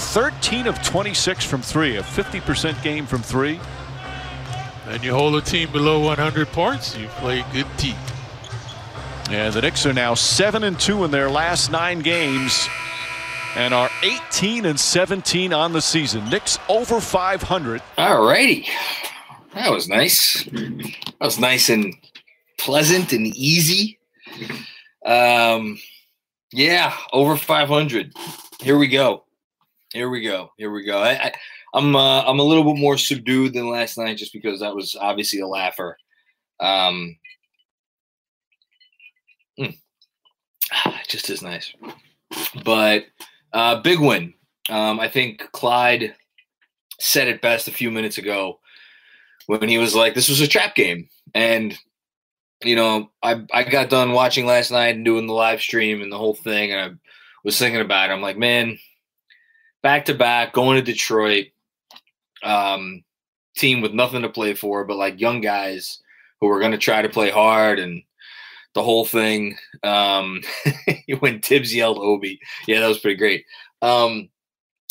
13 of 26 from three, a 50% game from three. And you hold a team below 100 points, you play good team. And the Knicks are now 7 and 2 in their last nine games and are 18 and 17 on the season. Knicks over 500. All righty. That was nice. That was nice and pleasant and easy. Um, yeah, over 500. Here we go. Here we go. Here we go. I, I, I'm uh, I'm a little bit more subdued than last night, just because that was obviously a laugher. Um, mm, just as nice, but uh, big win. Um, I think Clyde said it best a few minutes ago when he was like, "This was a trap game," and you know, I I got done watching last night and doing the live stream and the whole thing, and I was thinking about it. I'm like, man, back to back, going to Detroit, um, team with nothing to play for, but like young guys who are going to try to play hard and the whole thing. Um, when Thibs yelled Obi, yeah, that was pretty great. Um,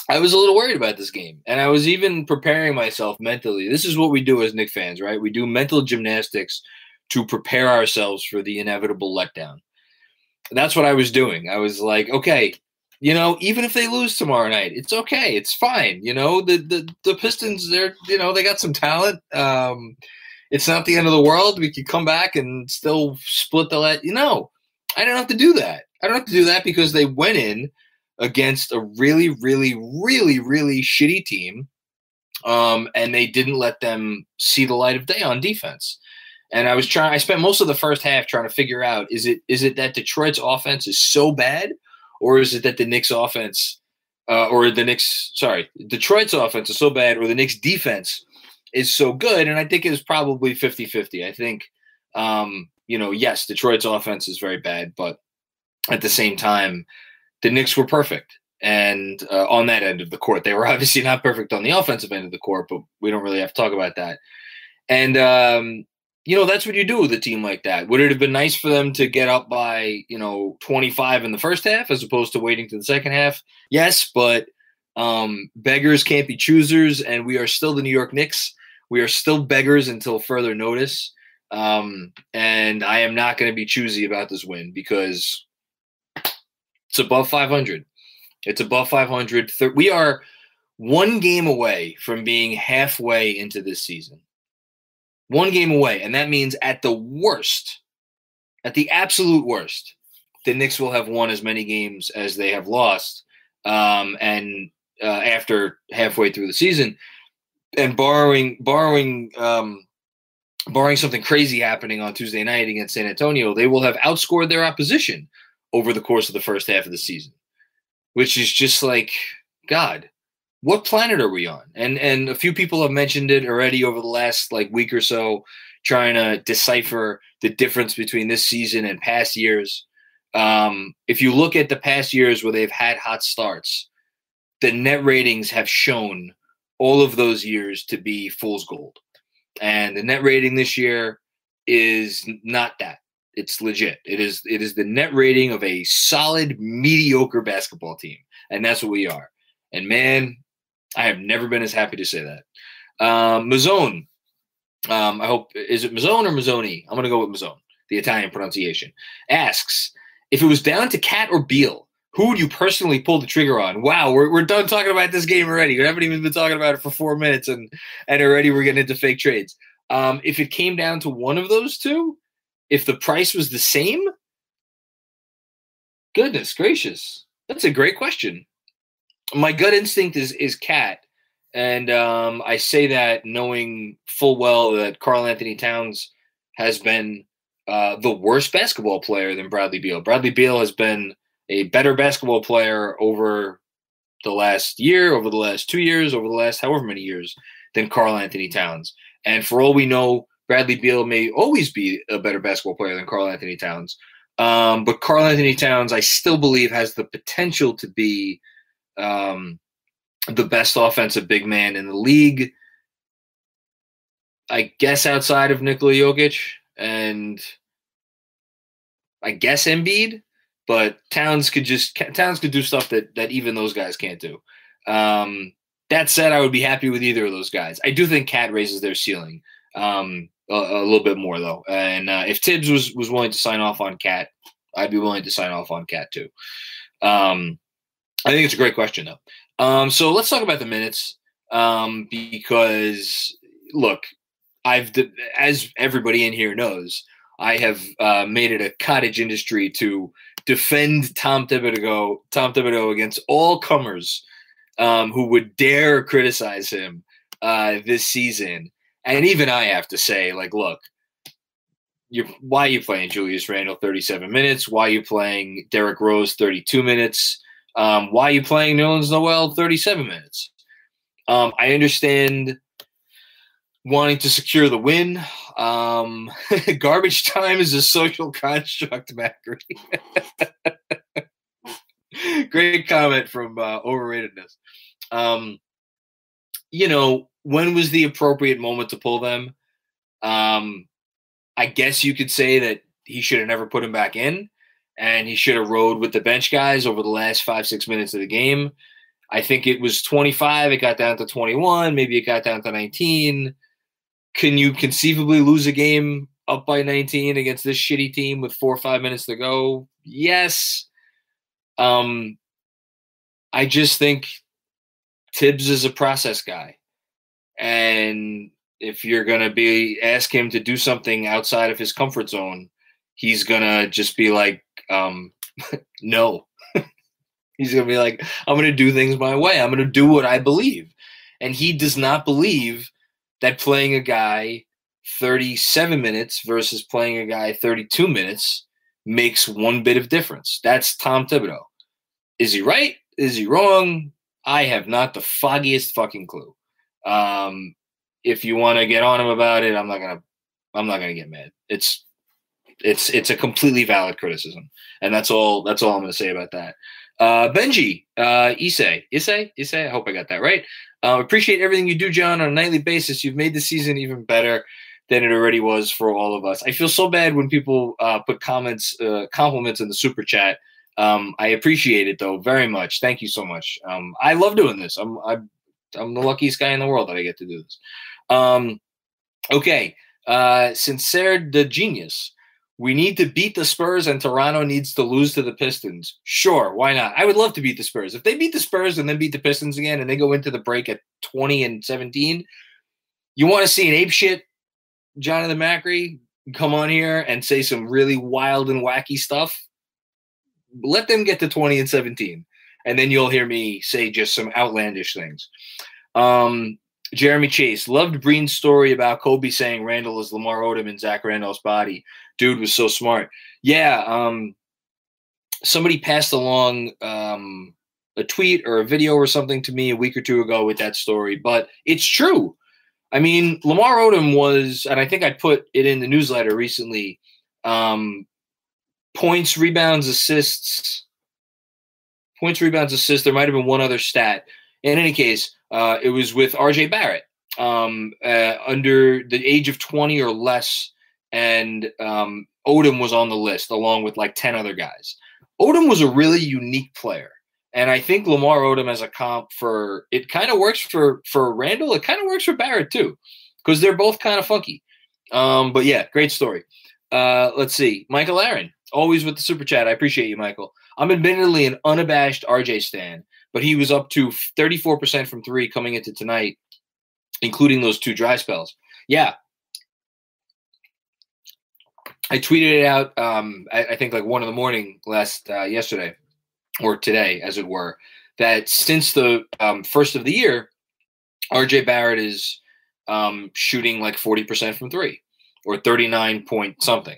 I was a little worried about this game, and I was even preparing myself mentally. This is what we do as Knick fans, right? We do mental gymnastics to prepare ourselves for the inevitable letdown. That's what I was doing. I was like, okay, you know, even if they lose tomorrow night, it's okay. It's fine. You know, the the, the Pistons, they're you know, they got some talent. Um, it's not the end of the world. We could come back and still split the let. You know, I don't have to do that. I don't have to do that because they went in against a really, really, really, really shitty team, um, and they didn't let them see the light of day on defense. And I was trying. I spent most of the first half trying to figure out is it is it that Detroit's offense is so bad, or is it that the Knicks offense, uh, or the Knicks, sorry, Detroit's offense is so bad, or the Knicks defense is so good? And I think it's probably 50-50. I think, um, you know, yes, Detroit's offense is very bad, but at the same time, the Knicks were perfect. And uh, on that end of the court, they were obviously not perfect on the offensive end of the court, but we don't really have to talk about that. And um, you know, that's what you do with a team like that. Would it have been nice for them to get up by, you know, 25 in the first half as opposed to waiting to the second half? Yes, but um, beggars can't be choosers, and we are still the New York Knicks. We are still beggars until further notice. Um, and I am not going to be choosy about this win because it's above 500. It's above 500. We are one game away from being halfway into this season one game away, and that means at the worst, at the absolute worst, the Knicks will have won as many games as they have lost. Um, and uh, after halfway through the season, and borrowing borrowing um, barring something crazy happening on Tuesday night against San Antonio, they will have outscored their opposition over the course of the first half of the season, which is just like God. What planet are we on? And and a few people have mentioned it already over the last like week or so, trying to decipher the difference between this season and past years. Um, if you look at the past years where they've had hot starts, the net ratings have shown all of those years to be fool's gold. And the net rating this year is not that. It's legit. It is it is the net rating of a solid mediocre basketball team. And that's what we are. And man, I have never been as happy to say that. Um, Mazzone, um, I hope is it Mazzone or Mazzoni? I'm gonna go with Mazzone, the Italian pronunciation. Asks if it was down to KAT or Beal, who would you personally pull the trigger on? Wow, we're, we're done talking about this game already. We haven't even been talking about it for four minutes, and and already we're getting into fake trades. Um, if it came down to one of those two, if the price was the same, goodness gracious, that's a great question. My gut instinct is is KAT, and um, I say that knowing full well that Karl-Anthony Towns has been uh, the worst basketball player than Bradley Beal. Bradley Beal has been a better basketball player over the last year, over the last two years, over the last however many years than Karl-Anthony Towns. And for all we know, Bradley Beal may always be a better basketball player than Karl-Anthony Towns. Um, but Karl-Anthony Towns, I still believe, has the potential to be um, the best offensive big man in the league. I guess outside of Nikola Jokic and I guess Embiid, but Towns could just Towns could do stuff that that even those guys can't do. Um, that said, I would be happy with either of those guys. I do think KAT raises their ceiling um, a, a, little bit more though, and uh, if Thibs was was willing to sign off on KAT, I'd be willing to sign off on KAT too. Um, I think it's a great question though. Um, so let's talk about the minutes um, because look, I've as everybody in here knows, I have uh, made it a cottage industry to defend Tom Thibodeau, Tom Thibodeau against all comers um, who would dare criticize him uh, this season. And even I have to say, like, look, you why are you playing Julius Randle 37 minutes? Why are you playing Derrick Rose 32 minutes? Um, why are you playing Nerlens Noel 37 minutes? Um, I understand wanting to secure the win. Um, garbage time is a social construct, Macri. Great comment from uh, overratedness. Um, you know, when was the appropriate moment to pull them? Um, I guess you could say that he should have never put him back in and he should have rode with the bench guys over the last five, six minutes of the game. I think it was 25. It got down to 21. Maybe it got down to 19. Can you conceivably lose a game up by 19 against this shitty team with four or five minutes to go? Yes. Um, I just think Thibs is a process guy. And if you're going to be ask him to do something outside of his comfort zone, he's to just be like, um, no. he's to be like, I'm to do things my way. I'm to do what I believe. And he does not believe that playing a guy 37 minutes versus playing a guy 32 minutes makes one bit of difference. That's Tom Thibodeau. Is he right? Is he wrong? I have not the foggiest fucking clue. Um, if you want to get on him about it, I'm not gonna. I'm not gonna get mad. It's it's it's a completely valid criticism, and that's all. That's all I'm gonna say about that. Uh, Benji, uh, Issei, Issei, Issei. I hope I got that right. Uh, appreciate everything you do, John, on a nightly basis. You've made the season even better than it already was for all of us. I feel so bad when people uh, put comments, uh, compliments in the super chat. Um, I appreciate it though very much. Thank you so much. Um, I love doing this. I'm, I'm I'm the luckiest guy in the world that I get to do this. Um, okay, uh, Sincere the genius. We need to beat the Spurs, and Toronto needs to lose to the Pistons. Sure, why not? I would love to beat the Spurs. If they beat the Spurs and then beat the Pistons again, and they go into the break at twenty and seventeen, you want to see an ape shit Jonathan Macri come on here and say some really wild and wacky stuff, let them get to 20 and 17. And then you'll hear me say just some outlandish things. Um, Jeremy Chase loved Breen's story about Kobe saying Randle is Lamar Odom in Zach Randolph's body. Dude was so smart. Yeah. Um, somebody passed along um, a tweet or a video or something to me a week or two ago with that story, but it's true. I mean, Lamar Odom was, and I think I put it in the newsletter recently. Um, points, rebounds, assists, points, rebounds, assists. There might have been one other stat. In any case, uh, it was with RJ Barrett um, uh, under the age of 20 or less. And um, Odom was on the list along with like 10 other guys. Odom was a really unique player. And I think Lamar Odom as a comp for it kind of works for for Randle. It kind of works for Barrett too, because they're both kind of funky. Um, but yeah, great story. Uh, let's see, Michael Aaron, always with the super chat. I appreciate you, Michael. I'm admittedly an unabashed RJ stan, but he was up to 34% from three coming into tonight, including those two dry spells. Yeah. I tweeted it out. Um, I, I think like one in the morning last uh, yesterday, or today, as it were, that since the um, first of the year, RJ Barrett is um, shooting like 40% from three or 39 point something.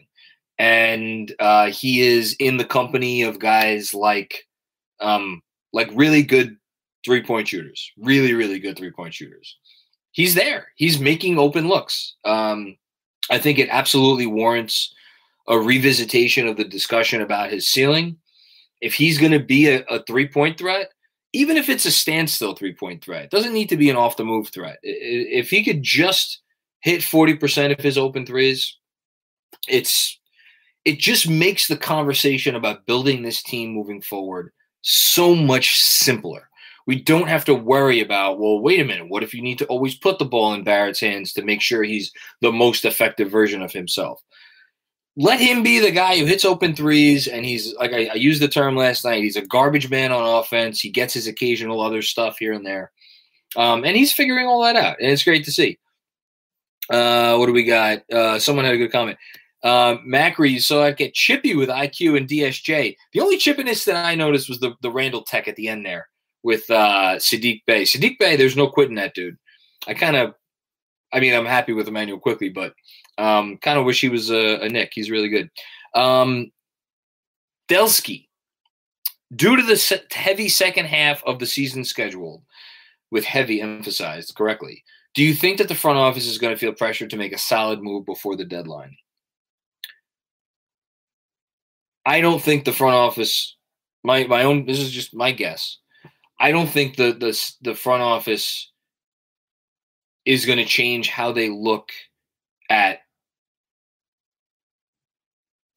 And uh, he is in the company of guys like um, like really good three point shooters, really, really good three point shooters. He's there. He's making open looks. Um, I think it absolutely warrants a revisitation of the discussion about his ceiling. If he's going to be a, a three point threat, even if it's a standstill three point threat, doesn't need to be an off the move threat. If he could just hit 40% of his open threes, it's it just makes the conversation about building this team moving forward so much simpler. We don't have to worry about, well, wait a minute, what if you need to always put the ball in Barrett's hands to make sure he's the most effective version of himself? Let him be the guy who hits open threes, and he's like I, I used the term last night. He's a garbage man on offense. He gets his occasional other stuff here and there, um, and he's figuring all that out, and it's great to see. Uh, what do we got? Uh, someone had a good comment. Um, Macri, so I get chippy with IQ and DSJ. The only chippiness that I noticed was the, the Randle tech at the end there with uh, Saddiq Bey. Saddiq Bey, there's no quitting that dude. I kind of, I mean, I'm happy with Immanuel Quickley, but um, kind of wish he was a, a Knick. He's really good. Um, due to the se- heavy second half of the season scheduled, with heavy emphasized correctly, do you think that the front office is going to feel pressure to make a solid move before the deadline? I don't think the front office, my my own. This is just my guess. I don't think the the the front office is going to change how they look at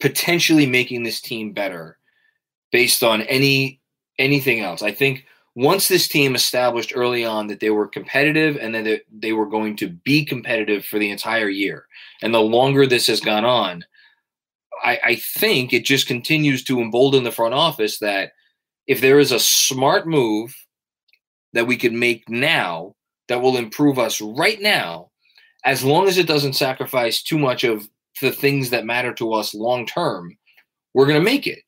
potentially making this team better based on any anything else. I think once this team established early on that they were competitive and that they were going to be competitive for the entire year, and the longer this has gone on, I, I think it just continues to embolden the front office that if there is a smart move that we could make now that will improve us right now, as long as it doesn't sacrifice too much of the things that matter to us long term, we're going to make it.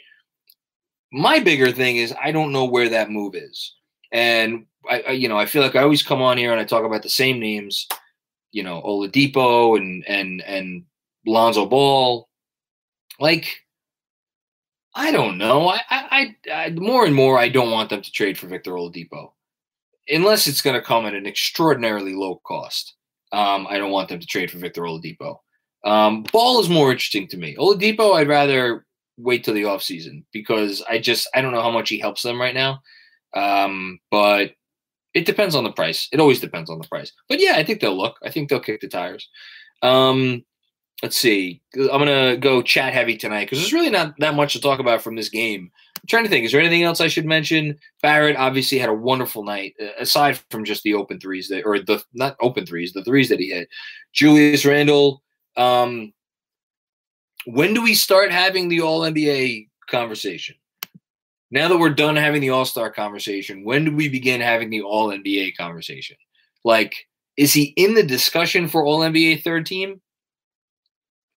My bigger thing is I don't know where that move is. And I, I, you know, I feel like I always come on here and I talk about the same names, you know, Oladipo and and and Lonzo Ball. Like, I don't know. I, I, I, more and more, I don't want them to trade for Victor Oladipo, unless it's going to come at an extraordinarily low cost. Um, I don't want them to trade for Victor Oladipo. Um, Ball is more interesting to me. Oladipo, I'd rather wait till the offseason because I just I don't know how much he helps them right now. Um, but it depends on the price. It always depends on the price. But yeah, I think they'll look. I think they'll kick the tires. Um, let's see. I'm gonna go chat heavy tonight because there's really not that much to talk about from this game. I'm trying to think. Is there anything else I should mention? Barrett obviously had a wonderful night, aside from just the open threes that, or the not open threes, the threes that he hit. Julius Randle. Um, when do we start having the All NBA conversation? now that we're done having the All Star conversation, when do we begin having the All NBA conversation? Like, is he in the discussion for All NBA third team?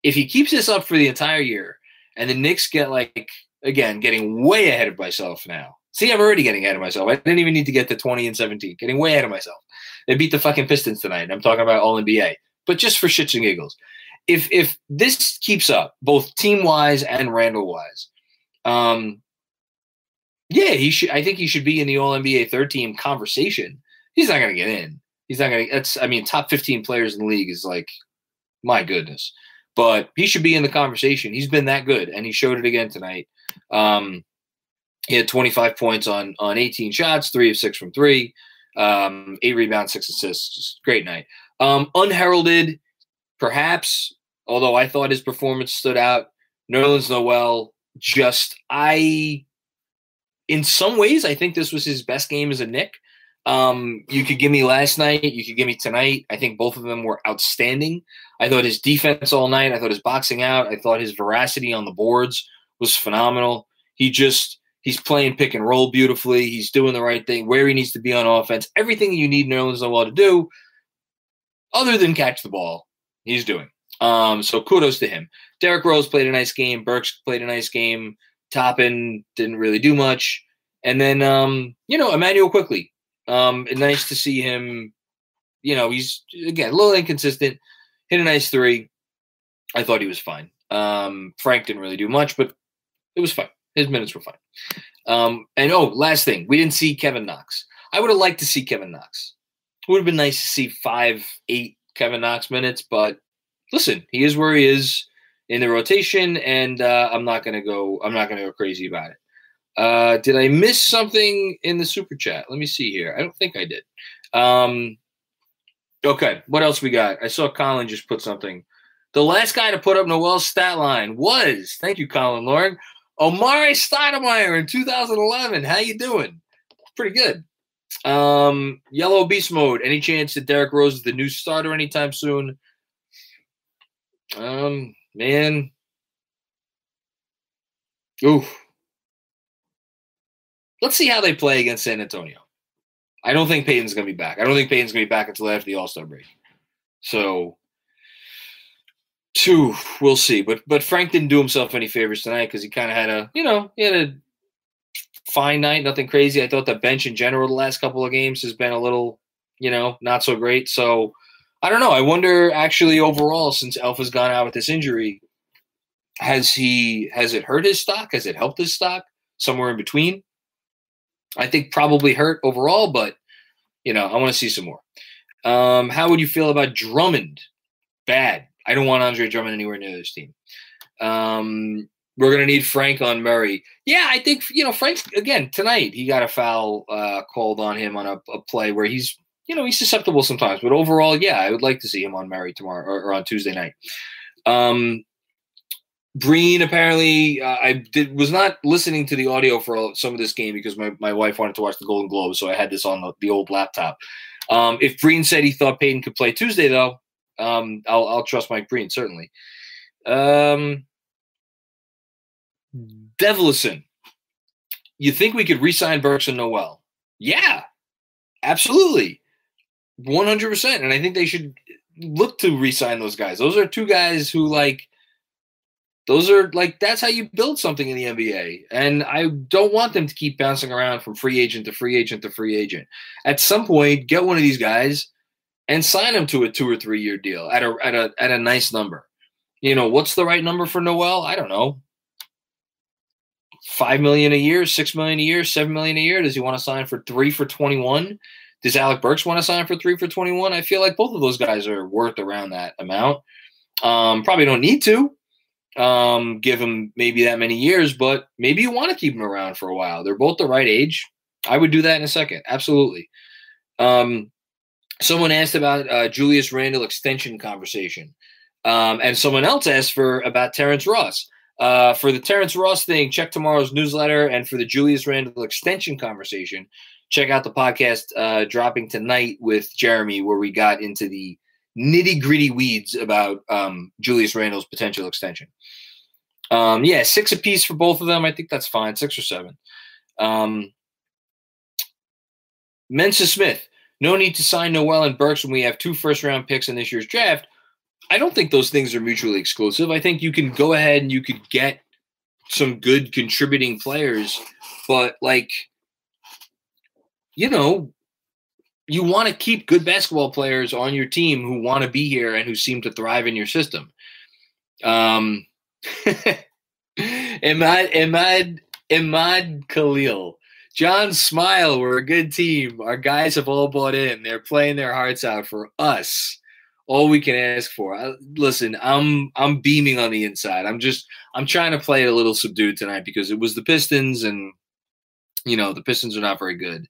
If he keeps this up for the entire year, and the Knicks get like again getting way ahead of myself now. See, I'm already getting ahead of myself. I didn't even need to get to 20 and 17. Getting way ahead of myself. They beat the fucking Pistons tonight. I'm talking about All NBA, but just for shits and giggles. If if this keeps up, both team wise and Randle wise, um, Yeah, he should. I think he should be in the All NBA third team conversation. He's not going to get in. He's not going to. That's. I mean, top fifteen players in the league is like, my goodness. But he should be in the conversation. He's been that good, and he showed it again tonight. Um, he had 25 points on on 18 shots, three of six from three, um, eight rebounds, six assists. Just great night. Um, unheralded, perhaps, although I thought his performance stood out. Nerlens Noel, just I, in some ways, I think this was his best game as a Knick. Um, you could give me last night, you could give me tonight. I think both of them were outstanding. I thought his defense all night. I thought his boxing out. I thought his veracity on the boards was phenomenal. He just he's playing pick and roll beautifully. He's doing the right thing where he needs to be on offense. Everything you need Nerlens Noel to do, other than catch the ball, he's doing. Um, so kudos to him. Derrick Rose played a nice game. Burks played a nice game. Toppin didn't really do much. And then um, you know, Immanuel Quickley. Um, nice to see him. You know, he's again a little inconsistent. Hit a nice three. I thought he was fine. Um, Frank didn't really do much, but it was fine. His minutes were fine. Um, and oh, last thing, we didn't see Kevin Knox. I would have liked to see Kevin Knox. It would have been nice to see five, eight Kevin Knox minutes, but listen, he is where he is in the rotation, and uh, I'm not gonna go. I'm not gonna go crazy about it. Uh, did I miss something in the super chat? Let me see here. I don't think I did. Um, okay, what else we got? I saw Colin just put something. The last guy to put up Noel's stat line was, thank you, Colin Lauren, Amar'e Stoudemire in 2011. How you doing? Pretty good. Um, Yellow Beast Mode. Any chance that Derrick Rose is the new starter anytime soon? Um, man. Ooh. Let's see how they play against San Antonio. I don't think Payton's going to be back. I don't think Payton's going to be back until after the All Star break. So, two, we'll see. But but Frank didn't do himself any favors tonight because he kind of had a, you know, he had a fine night, nothing crazy. I thought the bench in general the last couple of games has been a little, you know, not so great. So, I don't know. I wonder actually overall since Alpha's gone out with this injury, has he has it hurt his stock? Has it helped his stock? Somewhere in between. I think probably hurt overall, but you know, I want to see some more. Um, how would you feel about Drummond? Bad. I don't want Andre Drummond anywhere near this team. Um, we're gonna need Frank on Murray. Yeah, I think you know Frank again tonight. He got a foul uh, called on him on a, a, play where he's you know he's susceptible sometimes, but overall, yeah, I would like to see him on Murray tomorrow or, or on Tuesday night. Um, Breen apparently uh, I did was not listening to the audio for some of this game because my, my wife wanted to watch the Golden Globes, so I had this on the, the old laptop. Um, if Breen said he thought Payton could play Tuesday, though, um, I'll I'll trust Mike Breen certainly. Um, Devilison, you think we could re-sign Burks and Noel? Yeah, absolutely, one hundred percent. And I think they should look to re-sign those guys. Those are two guys who like those are like that's how you build something in the NBA. And I don't want them to keep bouncing around from free agent to free agent to free agent. At some point, get one of these guys and sign them to a two or three year deal at a at a at a nice number. You know, what's the right number for Noel? I don't know. Five million a year, six million a year, seven million a year. Does he want to sign for three for twenty one? Does Alec Burks want to sign for three for twenty one? I feel like both of those guys are worth around that amount. Um, probably don't need to, um, give him maybe that many years, but maybe you want to keep him around for a while. They're both the right age. I would do that in a second. Absolutely. Um, someone asked about uh, Julius Randle extension conversation. Um, and someone else asked for about Terrence Ross. Uh, for the Terrence Ross thing, check tomorrow's newsletter. And for the Julius Randle extension conversation, check out the podcast uh, dropping tonight with Jeremy, where we got into the nitty gritty weeds about um, Julius Randle's potential extension. Um, yeah, six apiece for both of them. I think that's fine. Six or seven. Um, Mensa Smith, no need to sign Noel and Burks when we have two first round picks in this year's draft. I don't think those things are mutually exclusive. I think you can go ahead and you could get some good contributing players, but like, you know, you want to keep good basketball players on your team who want to be here and who seem to thrive in your system. Um, Imad Imad Imad Khalil John Smile, we're a good team. Our guys have all bought in. They're playing their hearts out for us. All we can ask for. I, listen, I'm I'm beaming on the inside. I'm just I'm trying to play it a little subdued tonight because it was the Pistons, and you know the Pistons are not very good,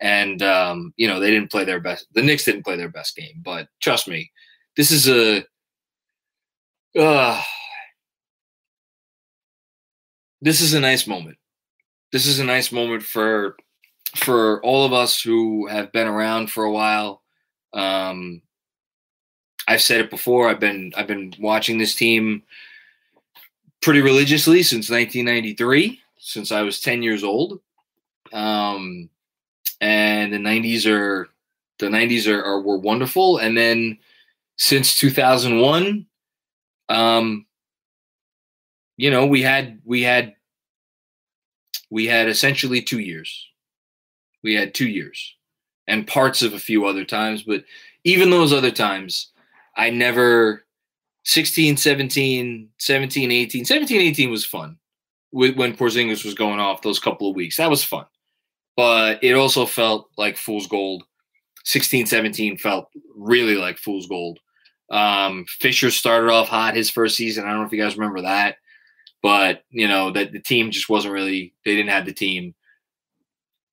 and um, you know they didn't play their best. The Knicks didn't play their best game, but trust me, this is a. Uh, this is a nice moment. This is a nice moment for for all of us who have been around for a while. Um, I've said it before. I've been I've been watching this team pretty religiously since 1993, since I was 10 years old. Um, and the 90s are the 90s are, are were wonderful, and then since 2001, um, you know, we had we had we had essentially two years. We had two years and parts of a few other times, but even those other times, I never 16, 17, 17, 18. 17, 18 was fun with when Porzingis was going off those couple of weeks. That was fun. But it also felt like fool's gold. 16, 17 felt really like fool's gold. Um, Fisher started off hot his first season. I don't know if you guys remember that but you know that the team just wasn't really they didn't have the team.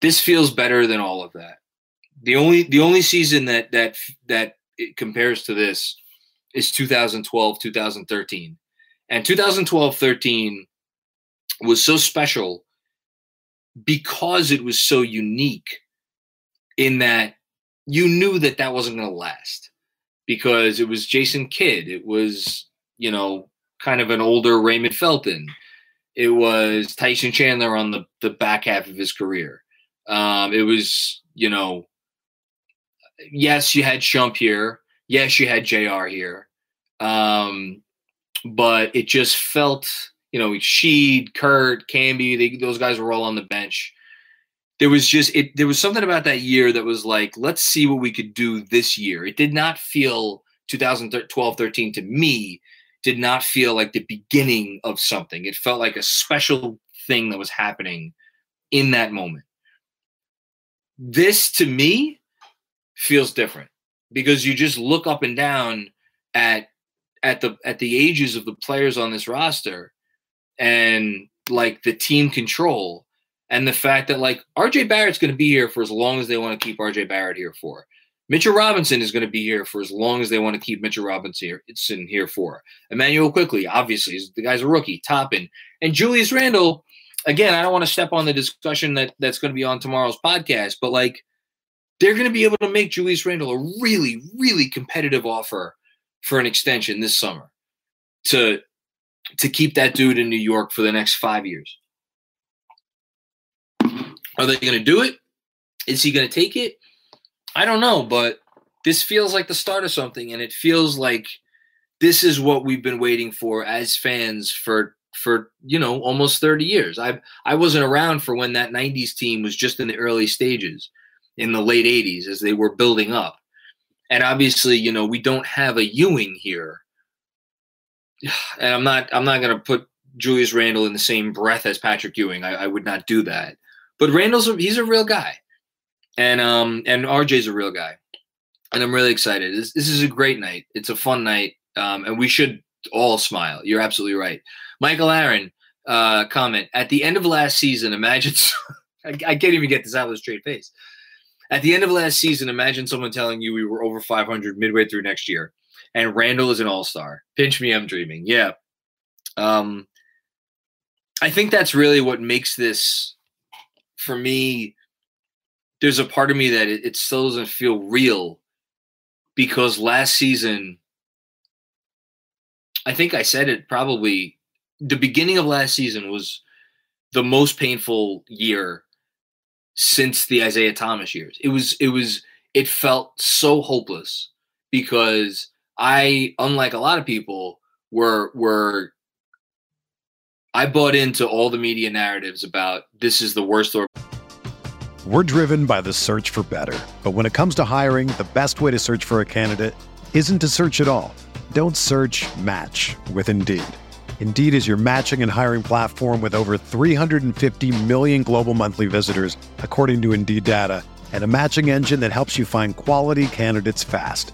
This feels better than all of that. The only the only season that that that it compares to this is 2012 2013 and 2012 13 was so special because it was so unique in that you knew that that wasn't going to last because it was Jason Kidd it was you know kind of an older Raymond Felton. It was Tyson Chandler on the, the back half of his career. Um, it was, you know, yes, you had Shump here. Yes, you had JR here. Um, but it just felt, you know, Sheed, Kurt, Camby, they, those guys were all on the bench. There was just it. There was something about that year that was like, let's see what we could do this year. It did not feel 2012, 13 to me did not feel like the beginning of something. It felt like a special thing that was happening in that moment. This to me feels different because you just look up and down at at the at the ages of the players on this roster and like the team control and the fact that like RJ Barrett's going to be here for as long as they want to keep RJ Barrett here for. Mitchell Robinson is going to be here for as long as they want to keep Mitchell Robinson here, it's in here for. Immanuel Quickley, obviously, the guy's a rookie, Toppin. And Julius Randle, again, I don't want to step on the discussion that, that's going to be on tomorrow's podcast, but like they're going to be able to make Julius Randle a really, really competitive offer for an extension this summer to to keep that dude in New York for the next five years. Are they going to do it? Is he going to take it? I don't know, but this feels like the start of something, and it feels like this is what we've been waiting for as fans for for you know almost 30 years. I I wasn't around for when that 90s team was just in the early stages in the late 80s as they were building up. And obviously, you know, we don't have a Ewing here. And I'm not I'm not gonna put Julius Randle in the same breath as Patrick Ewing. I, I would not do that. But Randle's a, he's a real guy and um and RJ's a real guy, and I'm really excited. This, this is a great night. It's a fun night, um, and we should all smile. You're absolutely right, Michael Aaron. Uh, comment at the end of last season. Imagine I, I can't even get this out with a straight face. At the end of last season, imagine someone telling you we were over 500 midway through next year, and Randle is an all star. Pinch me, I'm dreaming. Yeah. Um, I think that's really what makes this, for me, there's a part of me that it, it still doesn't feel real because last season, I think I said it probably the beginning of last season was the most painful year since the Isiah Thomas years. It was it was it felt so hopeless because I unlike a lot of people were were I bought into all the media narratives about this is the worst or we're driven by the search for better. But when it comes to hiring, the best way to search for a candidate isn't to search at all. Don't search match with Indeed. Indeed is your matching and hiring platform with over 350 million global monthly visitors, according to Indeed data, and a matching engine that helps you find quality candidates fast.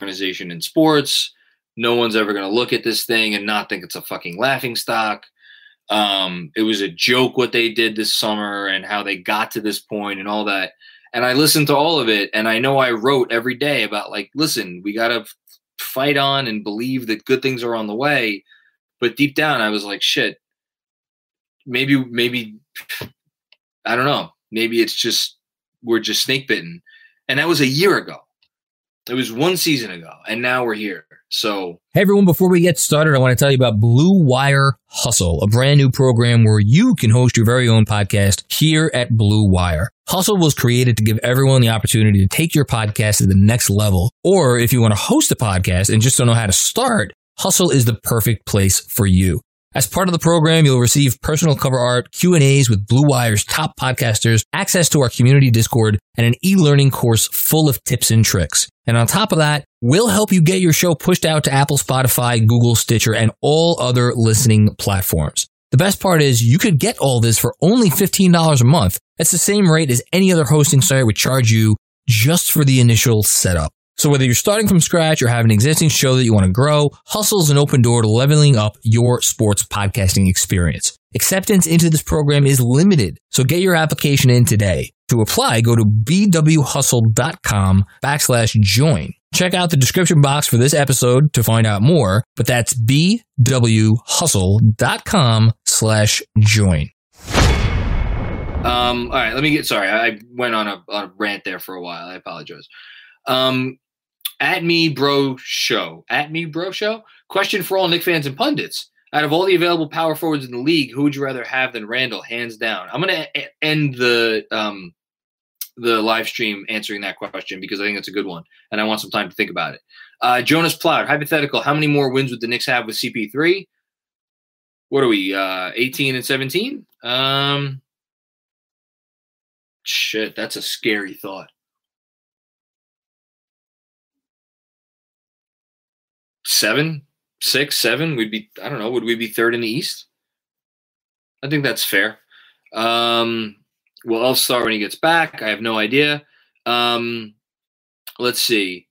Organization in sports. No one's ever going to look at this thing and not think it's a fucking laughing stock. Um, it was a joke what they did this summer and how they got to this point and all that and I listened to all of it, and I know I wrote every day about like, listen, we got to fight on and believe that good things are on the way. But deep down, I was like, shit, maybe, maybe, I don't know, maybe it's just we're just snake bitten, and that was a year ago. It was one season ago, and now we're here. So, hey everyone, before we get started, I want to tell you about Blue Wire Hustle, a brand new program where you can host your very own podcast here at Blue Wire. Hustle was created to give everyone the opportunity to take your podcast to the next level. Or if you want to host a podcast and just don't know how to start, Hustle is the perfect place for you. As part of the program, you'll receive personal cover art, Q&As with Blue Wire's top podcasters, access to our community Discord, and an e-learning course full of tips and tricks. And on top of that, we'll help you get your show pushed out to Apple, Spotify, Google, Stitcher, and all other listening platforms. The best part is you could get all this for only $15 a month. That's the same rate as any other hosting site would charge you just for the initial setup. So whether you're starting from scratch or have an existing show that you want to grow, Hustle is an open door to leveling up your sports podcasting experience. Acceptance into this program is limited, so get your application in today. To apply, go to bwhustle.com backslash join. Check out the description box for this episode to find out more, but that's bwhustle.com slash join. Um, all right, let me get sorry. I went on a, on a rant there for a while. I apologize. Um, at me, bro, show. At me, bro, show. Question for all Knick fans and pundits. Out of all the available power forwards in the league, who would you rather have than Randle? hands down? I'm going to end the um, the live stream answering that question because I think it's a good one, and I want some time to think about it. Uh, Jonas Ploud, hypothetical: How many more wins would the Knicks have with CP3? What are we? Uh, 18 and 17? Um, shit, that's a scary thought. Seven, six, seven. We'd be, I don't know, would we be third in the East? I think that's fair. Um, well, I'll start when he gets back. I have no idea. Um, let's see.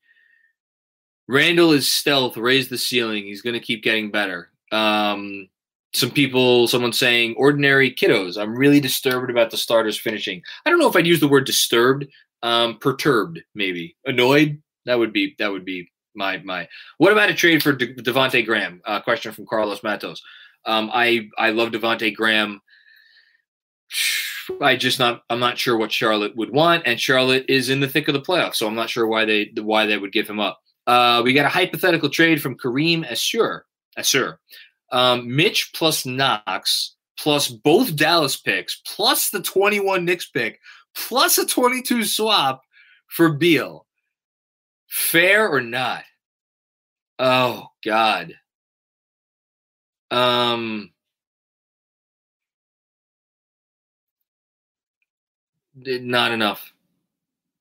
Randle is stealth, raise the ceiling. He's going to keep getting better. Um, some people, someone saying ordinary kiddos. I'm really disturbed about the starters finishing. I don't know if I'd use the word disturbed. Um, perturbed, maybe annoyed. That would be that would be my my. What about a trade for De- Devonte Graham? Uh, question from Carlos Matos. Um, I I love Devonte Graham. I just not I'm not sure what Charlotte would want, and Charlotte is in the thick of the playoffs, so I'm not sure why they why they would give him up. Uh, we got a hypothetical trade from Kareem Assur. Assur. Um, Mitch plus Knox plus both Dallas picks plus the 21 Knicks pick plus a 22 swap for Beal. Fair or not? Oh God. Um not enough.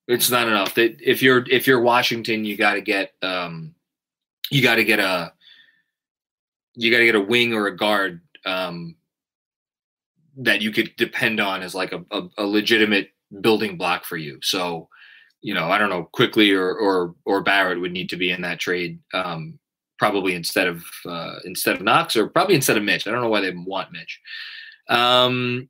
It's not enough. That if you're if you're Washington, you got to get um you got to get a you got to get a wing or a guard um that you could depend on as like a, a, a legitimate building block for you. So you know, I don't know, Quickley or or or Barrett would need to be in that trade, um, probably instead of uh, instead of Knox or probably instead of Mitch. I don't know why they want Mitch. Um,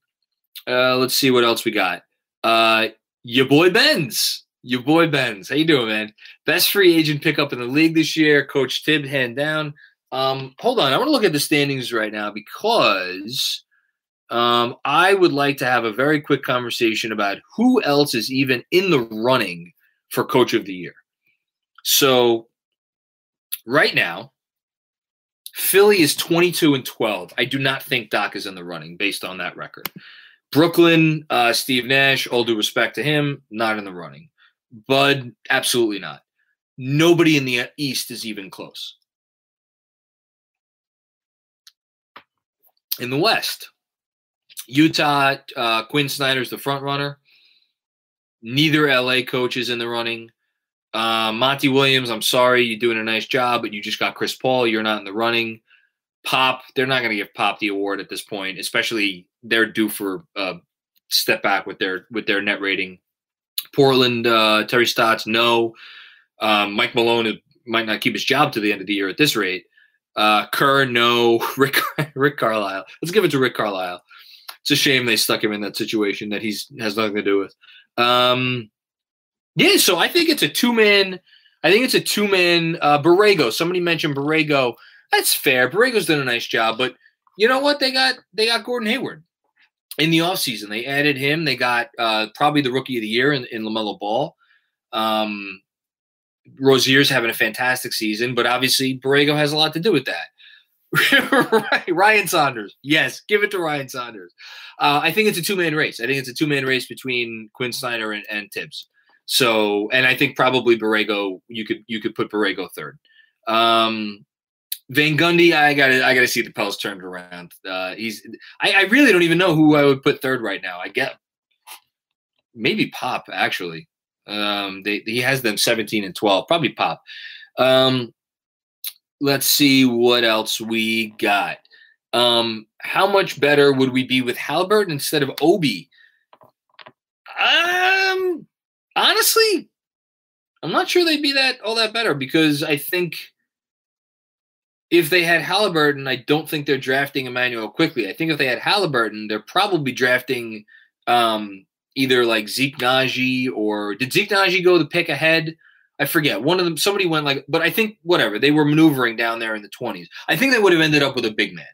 uh, let's see what else we got. Uh, your boy Benz Your boy Benz. How you doing, man? Best free agent pickup in the league this year. Coach Tibb hand down. Um, hold on. I want to look at the standings right now because um, I would like to have a very quick conversation about who else is even in the running for Coach of the Year. So, right now, Philly is 22 and 12. I do not think Doc is in the running based on that record. Brooklyn, uh, Steve Nash, all due respect to him, not in the running. Bud, absolutely not. Nobody in the East is even close. In the West, Utah, uh, Quin Snyder's the front runner. Neither LA coach is in the running. Uh, Monty Williams, I'm sorry, you're doing a nice job, but you just got Chris Paul. You're not in the running. Pop, they're not going to give Pop the award at this point, especially they're due for a step back with their with their net rating. Portland, uh, Terry Stotts, no. Um, Mike Malone might not keep his job to the end of the year at this rate. Uh, Kerr, no. Rick Rick Carlisle. Let's give it to Rick Carlisle. It's a shame they stuck him in that situation that he's has nothing to do with. Um, yeah, so I think it's a two man. I think it's a two man. Uh, Borrego. Somebody mentioned Borrego. That's fair. Borrego's done a nice job, but you know what? They got they got Gordon Hayward in the offseason. They added him. They got uh, probably the rookie of the year in, in LaMelo Ball. Um, Rozier's having a fantastic season, but obviously Borrego has a lot to do with that. Ryan Saunders. Yes, give it to Ryan Saunders. Uh, I think it's a two man race. I think it's a two man race between Quin Snyder and, and Thibs. So, and I think probably Borrego, you could you could put Borrego third. Um, Van Gundy, I gotta I gotta see the Pels turned around. Uh, he's I, I really don't even know who I would put third right now. I get maybe Pop actually. Um, they, he has them 17 and 12, probably Pop. Um, let's see what else we got. Um, how much better would we be with Halliburton instead of Obi? Um, honestly, I'm not sure they'd be that all that better because I think if they had Halliburton, I don't think they're drafting Immanuel Quickley. I think if they had Halliburton, they're probably drafting um, either like Zeke Nnaji or did Zeke Nnaji go the pick ahead? I forget. One of them, somebody went like, but I think whatever they were maneuvering down there in the 20s. I think they would have ended up with a big man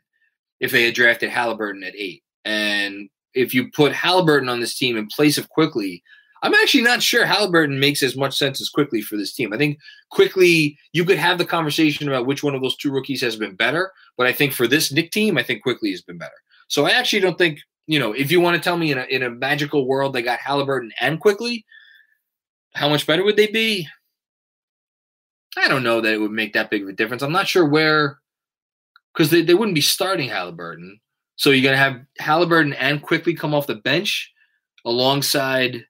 if they had drafted Halliburton at eight. And if you put Halliburton on this team in place of Quickley, I'm actually not sure Halliburton makes as much sense as Quickley for this team. I think Quickley you could have the conversation about which one of those two rookies has been better, but I think for this Knick team, I think Quickley has been better. So I actually don't think, you know, if you want to tell me in a, in a magical world they got Halliburton and Quickley, how much better would they be? I don't know that it would make that big of a difference. I'm not sure where, because they, they wouldn't be starting Halliburton. So you're going to have Halliburton and Quickley come off the bench alongside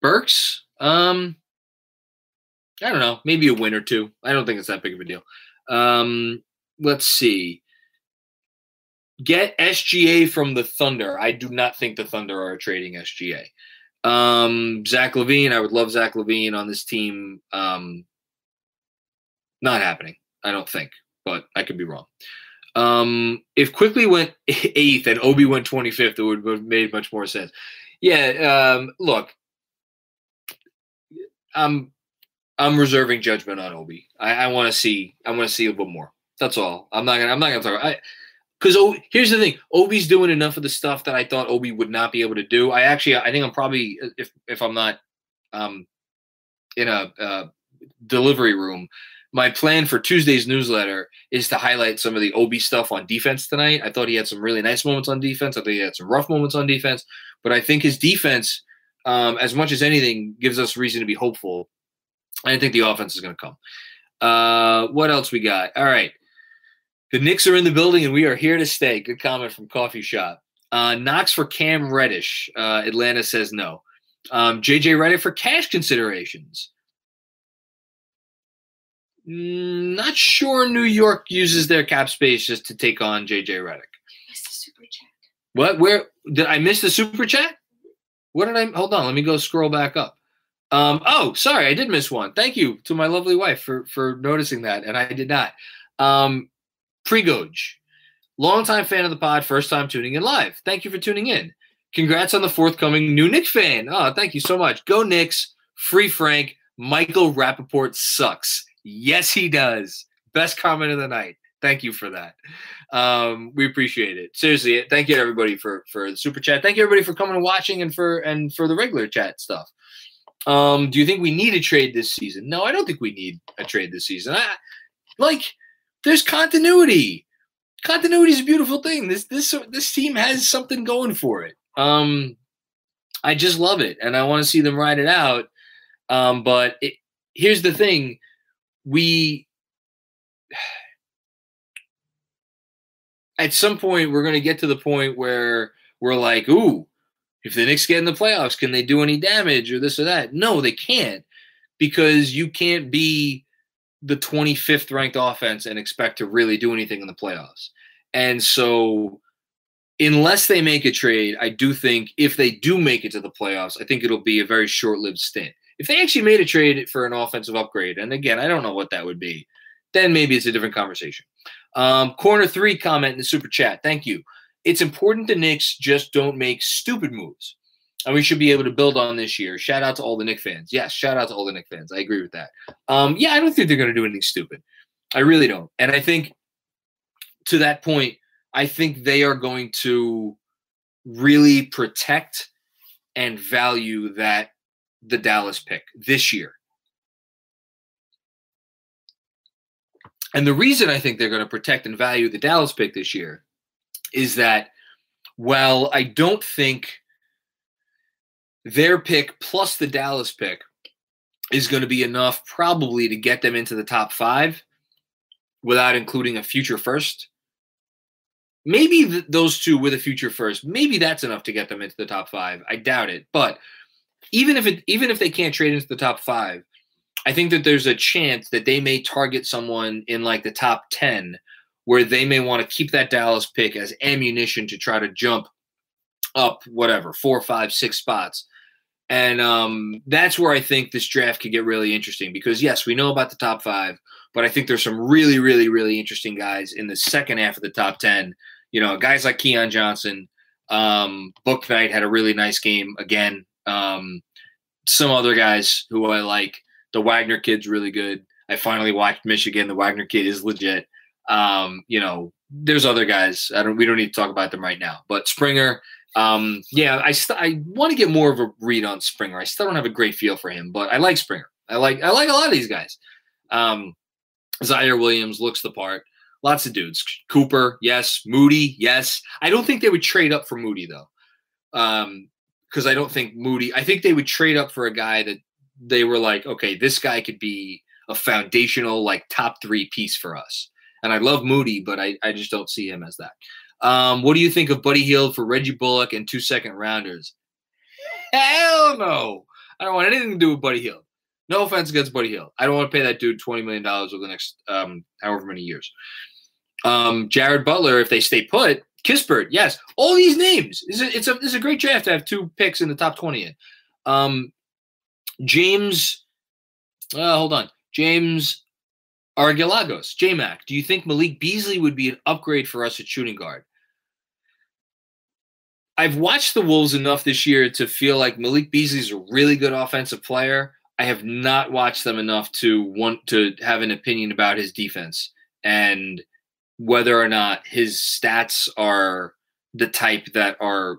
Burks, um, I don't know, maybe a win or two. I don't think it's that big of a deal. Um, let's see. Get SGA from the Thunder. I do not think the Thunder are trading SGA. Um, Zach LaVine, I would love Zach LaVine on this team. Um, not happening, I don't think, but I could be wrong. Um, if Quickley went eighth and Obi went 25th, it would have made much more sense. Yeah, um, look, I'm I'm reserving judgment on Obi. I, I want to see I want to see a bit more. That's all. I'm not gonna I'm not gonna talk. I because here's the thing. Obi's doing enough of the stuff that I thought Obi would not be able to do. I actually I think I'm probably if if I'm not um in a uh, delivery room. My plan for Tuesday's newsletter is to highlight some of the Obi stuff on defense tonight. I thought he had some really nice moments on defense. I think he had some rough moments on defense, but I think his defense um, as much as anything, gives us reason to be hopeful. I think the offense is going to come. Uh, what else we got? All right. The Knicks are in the building and we are here to stay. Good comment from Coffee Shop. Uh, Knox for Cam Reddish. Uh, Atlanta says no. Um, JJ Redick for cash considerations. Mm, not sure New York uses their cap space just to take on JJ Redick. What? Where did I miss the super chat? What did I hold on? Let me go scroll back up. Um, oh, sorry, I did miss one. Thank you to my lovely wife for for noticing that, and I did not. Um, Pregoj, longtime fan of the pod, first time tuning in live. Thank you for tuning in. Congrats on the forthcoming new Knick fan. Oh, thank you so much. Go Knicks Free Frank. Michael Rapaport sucks. Yes, he does. Best comment of the night. Thank you for that. Um, we appreciate it. Seriously, thank you everybody for for the super chat. Thank you everybody for coming and watching and for and for the regular chat stuff. Um, do you think we need a trade this season? No, I don't think we need a trade this season. I, like, there's continuity. Continuity is a beautiful thing. This this this team has something going for it. Um, I just love it, and I want to see them ride it out. Um, but it, here's the thing: we at some point we're going to get to the point where we're like, ooh, if the Knicks get in the playoffs, can they do any damage or this or that? No, they can't because you can't be the 25th ranked offense and expect to really do anything in the playoffs. And so, unless they make a trade, I do think if they do make it to the playoffs, I think it'll be a very short lived stint. If they actually made a trade for an offensive upgrade, and again, I don't know what that would be, then maybe it's a different conversation. Um, corner three comment in the super chat. Thank you. It's important the Knicks just don't make stupid moves. And we should be able to build on this year. Shout out to all the Knicks fans. Yes, shout out to all the Knicks fans. I agree with that. Um, yeah, I don't think they're going to do anything stupid. I really don't. And I think to that point, I think they are going to really protect and value that the Dallas pick this year. And the reason I think they're going to protect and value the Dallas pick this year is that while I don't think their pick plus the Dallas pick is going to be enough probably to get them into the top five without including a future first. Maybe th- those two with a future first, maybe that's enough to get them into the top five. I doubt it, but even if it, even if they can't trade into the top five, I think that there's a chance that they may target someone in like the top 10 where they may want to keep that Dallas pick as ammunition to try to jump up whatever, four, five, six spots. And um, that's where I think this draft could get really interesting because, yes, we know about the top five, but I think there's some really, really, really interesting guys in the second half of the top 10. You know, guys like Keon Johnson, um, Bouknight had a really nice game again. Um, some other guys who I like. The Wagner kid's really good. I finally watched Michigan. The Wagner kid is legit. Um, you know, there's other guys. I don't. We don't need to talk about them right now. But Springer, um, yeah, I st- I want to get more of a read on Springer. I still don't have a great feel for him, but I like Springer. I like I like a lot of these guys. Um, Ziaire Williams looks the part. Lots of dudes. Cooper, yes. Moody, yes. I don't think they would trade up for Moody though, um, because I don't think Moody. I think they would trade up for a guy that they were like, okay, this guy could be a foundational, like top three piece for us. And I love Moody, but I, I just don't see him as that. Um, what do you think of Buddy Hield for Reggie Bullock and two second rounders? Hell no. I don't want anything to do with Buddy Hield. No offense against Buddy Hield. I don't want to pay that dude $20 million over the next um, however many years. Um, Jared Butler, if they stay put, Kispert, yes. All these names. It's a, it's a, it's a great draft to have two picks in the top 20 in. Um, James, uh, hold on. James Argilagos, JMac, do you think Malik Beasley would be an upgrade for us at shooting guard? I've watched the Wolves enough this year to feel like Malik Beasley's a really good offensive player. I have not watched them enough to want to have an opinion about his defense and whether or not his stats are the type that are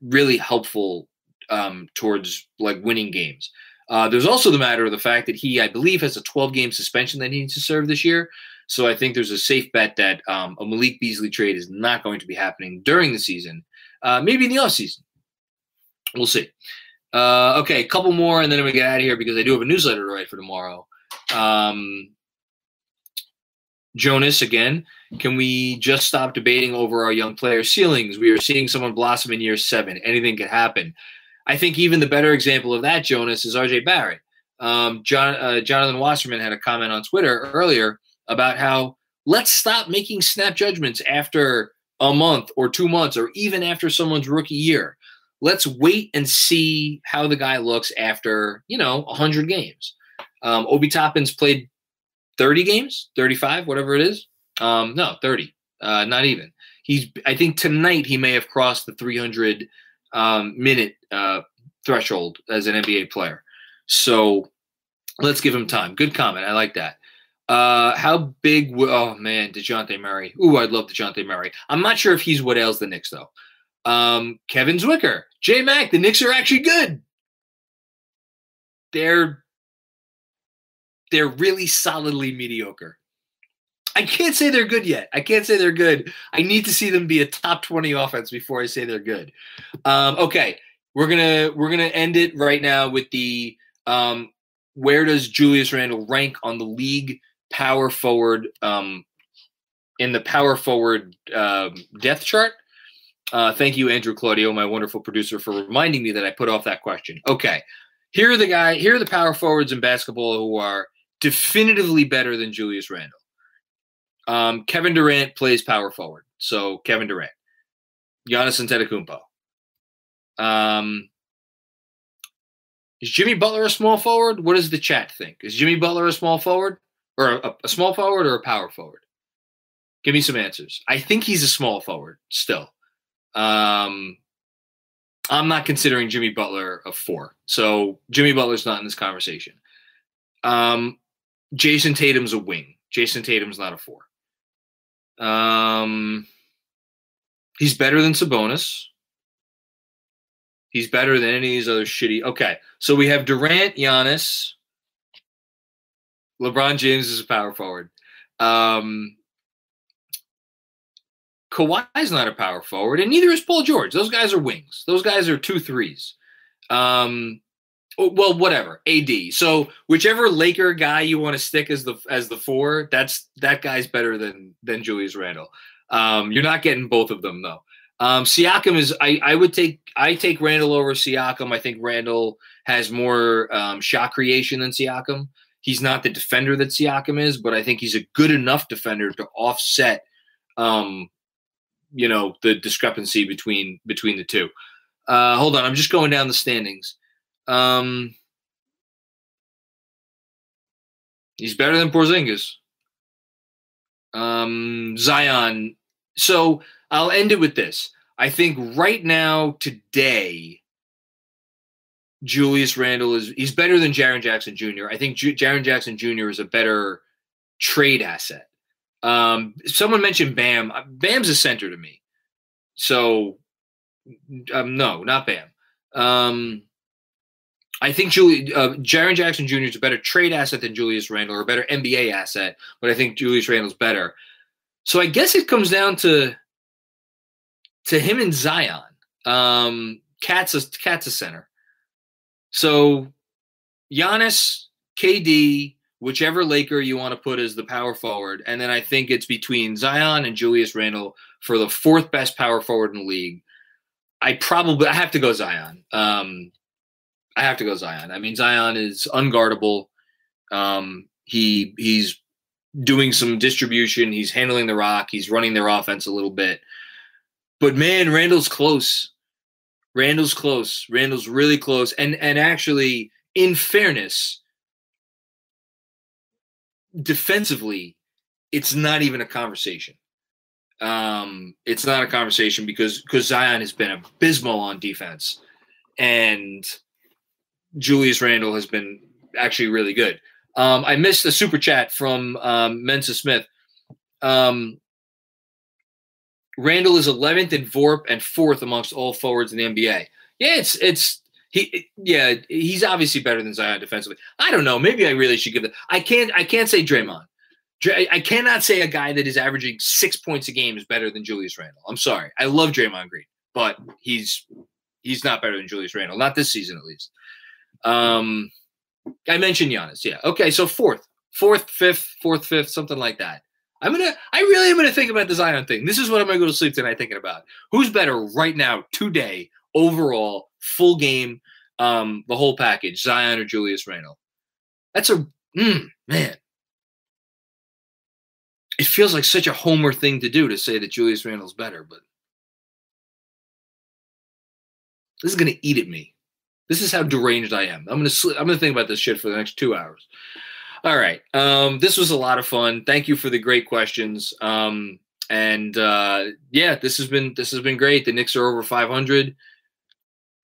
really helpful um, towards like winning games. Uh, there's also the matter of the fact that he, I believe, has a 12 game suspension that he needs to serve this year. So I think there's a safe bet that um, a Malik Beasley trade is not going to be happening during the season, uh, maybe in the offseason. We'll see. Uh, okay, a couple more, and then to get out of here because I do have a newsletter to write for tomorrow. Um, Jonas, again, can we just stop debating over our young player ceilings? We are seeing someone blossom in year seven. Anything could happen. I think even the better example of that, Jonas, is RJ Barrett. Um, John, uh, Jonathan Wasserman had a comment on Twitter earlier about how let's stop making snap judgments after a month or two months or even after someone's rookie year. Let's wait and see how the guy looks after, you know, 100 games. Um, Obi Toppin's played 30 games, 35, whatever it is. Um, no, 30, uh, not even. He's, I think tonight he may have crossed the 300 um, minute uh, threshold as an NBA player. So let's give him time. Good comment. I like that. Uh, how big? W- oh man, Dejounte Murray. Ooh, I'd love Dejounte Murray. I'm not sure if he's what ails the Knicks though. Um, Kevin Zwicker, J Mac. The Knicks are actually good. They're they're really solidly mediocre. I can't say they're good yet. I can't say they're good. I need to see them be a top 20 offense before I say they're good. Um, okay, we're gonna we're gonna end it right now with the um, where does Julius Randle rank on the league power forward um, in the power forward um, depth chart? Uh, thank you, Andrew Claudio, my wonderful producer, for reminding me that I put off that question. Okay, here are the guy. Here are the power forwards in basketball who are definitively better than Julius Randle. Um, Kevin Durant plays power forward, so Kevin Durant, Giannis Antetokounmpo. Um, is Jimmy Butler a small forward? What does the chat think? Is Jimmy Butler a small forward, or a, a small forward, or a power forward? Give me some answers. I think he's a small forward still. Um, I'm not considering Jimmy Butler a four, so Jimmy Butler's not in this conversation. Um, Jayson Tatum's a wing. Jayson Tatum's not a four. Um, he's better than Sabonis. He's better than any of these other shitty. Okay, so we have Durant, Giannis. LeBron James is a power forward. Um, Kawhi's not a power forward, and neither is Paul George. Those guys are wings. Those guys are two threes. Um, well, whatever. AD. So whichever Laker guy you want to stick as the as the four, that's that guy's better than than Julius Randle Um, you're not getting both of them though. Um, Siakam is. I I would take I take Randle over Siakam. I think Randle has more um, shot creation than Siakam. He's not the defender that Siakam is, but I think he's a good enough defender to offset, um, you know, the discrepancy between between the two. Uh, hold on, I'm just going down the standings. Um, he's better than Porzingis. Um, Zion. So I'll end it with this. I think right now, today, Julius Randle is he's better than Jaren Jackson Jr. I think J- Jaren Jackson Jr. is a better trade asset. Um, someone mentioned Bam. Bam's a center to me. So, um, no, not Bam. Um, I think Julie, uh, Jaren Jackson Jr. is a better trade asset than Julius Randle, or a better NBA asset, but I think Julius Randle's better. So I guess it comes down to to him and Zion. Um, KAT's a KAT's a center. So Giannis, KD, whichever Laker you want to put as the power forward, and then I think it's between Zion and Julius Randle for the fourth best power forward in the league. I probably I have to go Zion. Um, I have to go Zion. I mean, Zion is unguardable. Um, he he's doing some distribution. He's handling the rock. He's running their offense a little bit. But man, Randle's close. Randle's close. Randle's really close. And and actually, in fairness, defensively, it's not even a conversation. Um, it's not a conversation because because Zion has been abysmal on defense, and Julius Randle has been actually really good. Um, I missed the super chat from um, Mensa Smith. Um, Randle is 11th in VORP and fourth amongst all forwards in the NBA. Yeah, it's it's he. Yeah, he's obviously better than Zion defensively. I don't know. Maybe I really should give it. I can't. I can't say Draymond. I cannot say a guy that is averaging six points a game is better than Julius Randle. I'm sorry. I love Draymond Green, but he's he's not better than Julius Randle. Not this season, at least. Um, I mentioned Giannis. Yeah. Okay. So fourth, fourth, fifth, fourth, fifth, something like that. I'm gonna. I really am gonna think about the Zion thing. This is what I'm gonna go to sleep tonight thinking about. Who's better right now, today, overall, full game, um, the whole package, Zion or Julius Randle? That's a mm, man. It feels like such a homer thing to do to say that Julius Randle's better, but this is gonna eat at me. This is how deranged I am. I'm gonna sl- I'm gonna think about this shit for the next two hours. All right. Um, this was a lot of fun. Thank you for the great questions. Um, and uh, yeah, this has been this has been great. The Knicks are over 500.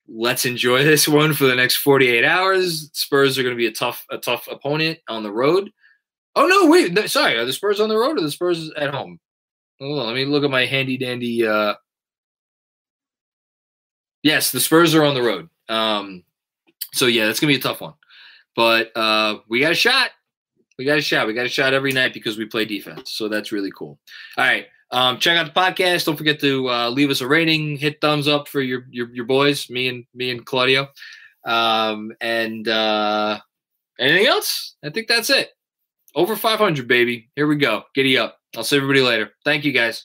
let's enjoy this one for the next 48 hours. Spurs are going to be a tough a tough opponent on the road. Oh no, wait, no, sorry, are the Spurs on the road or the Spurs at home? Hold on, let me look at my handy dandy. Uh, yes, the Spurs are on the road. Um, so yeah, that's gonna be a tough one. But uh, we got a shot. We got a shot. We got a shot every night because we play defense. So that's really cool. All right. Um, check out the podcast. Don't forget to uh, leave us a rating, hit thumbs up for your your, your boys, me and me and Claudio. Um, and uh, anything else? I think that's it. Over 500, baby. Here we go. Giddy up. I'll see everybody later. Thank you, guys.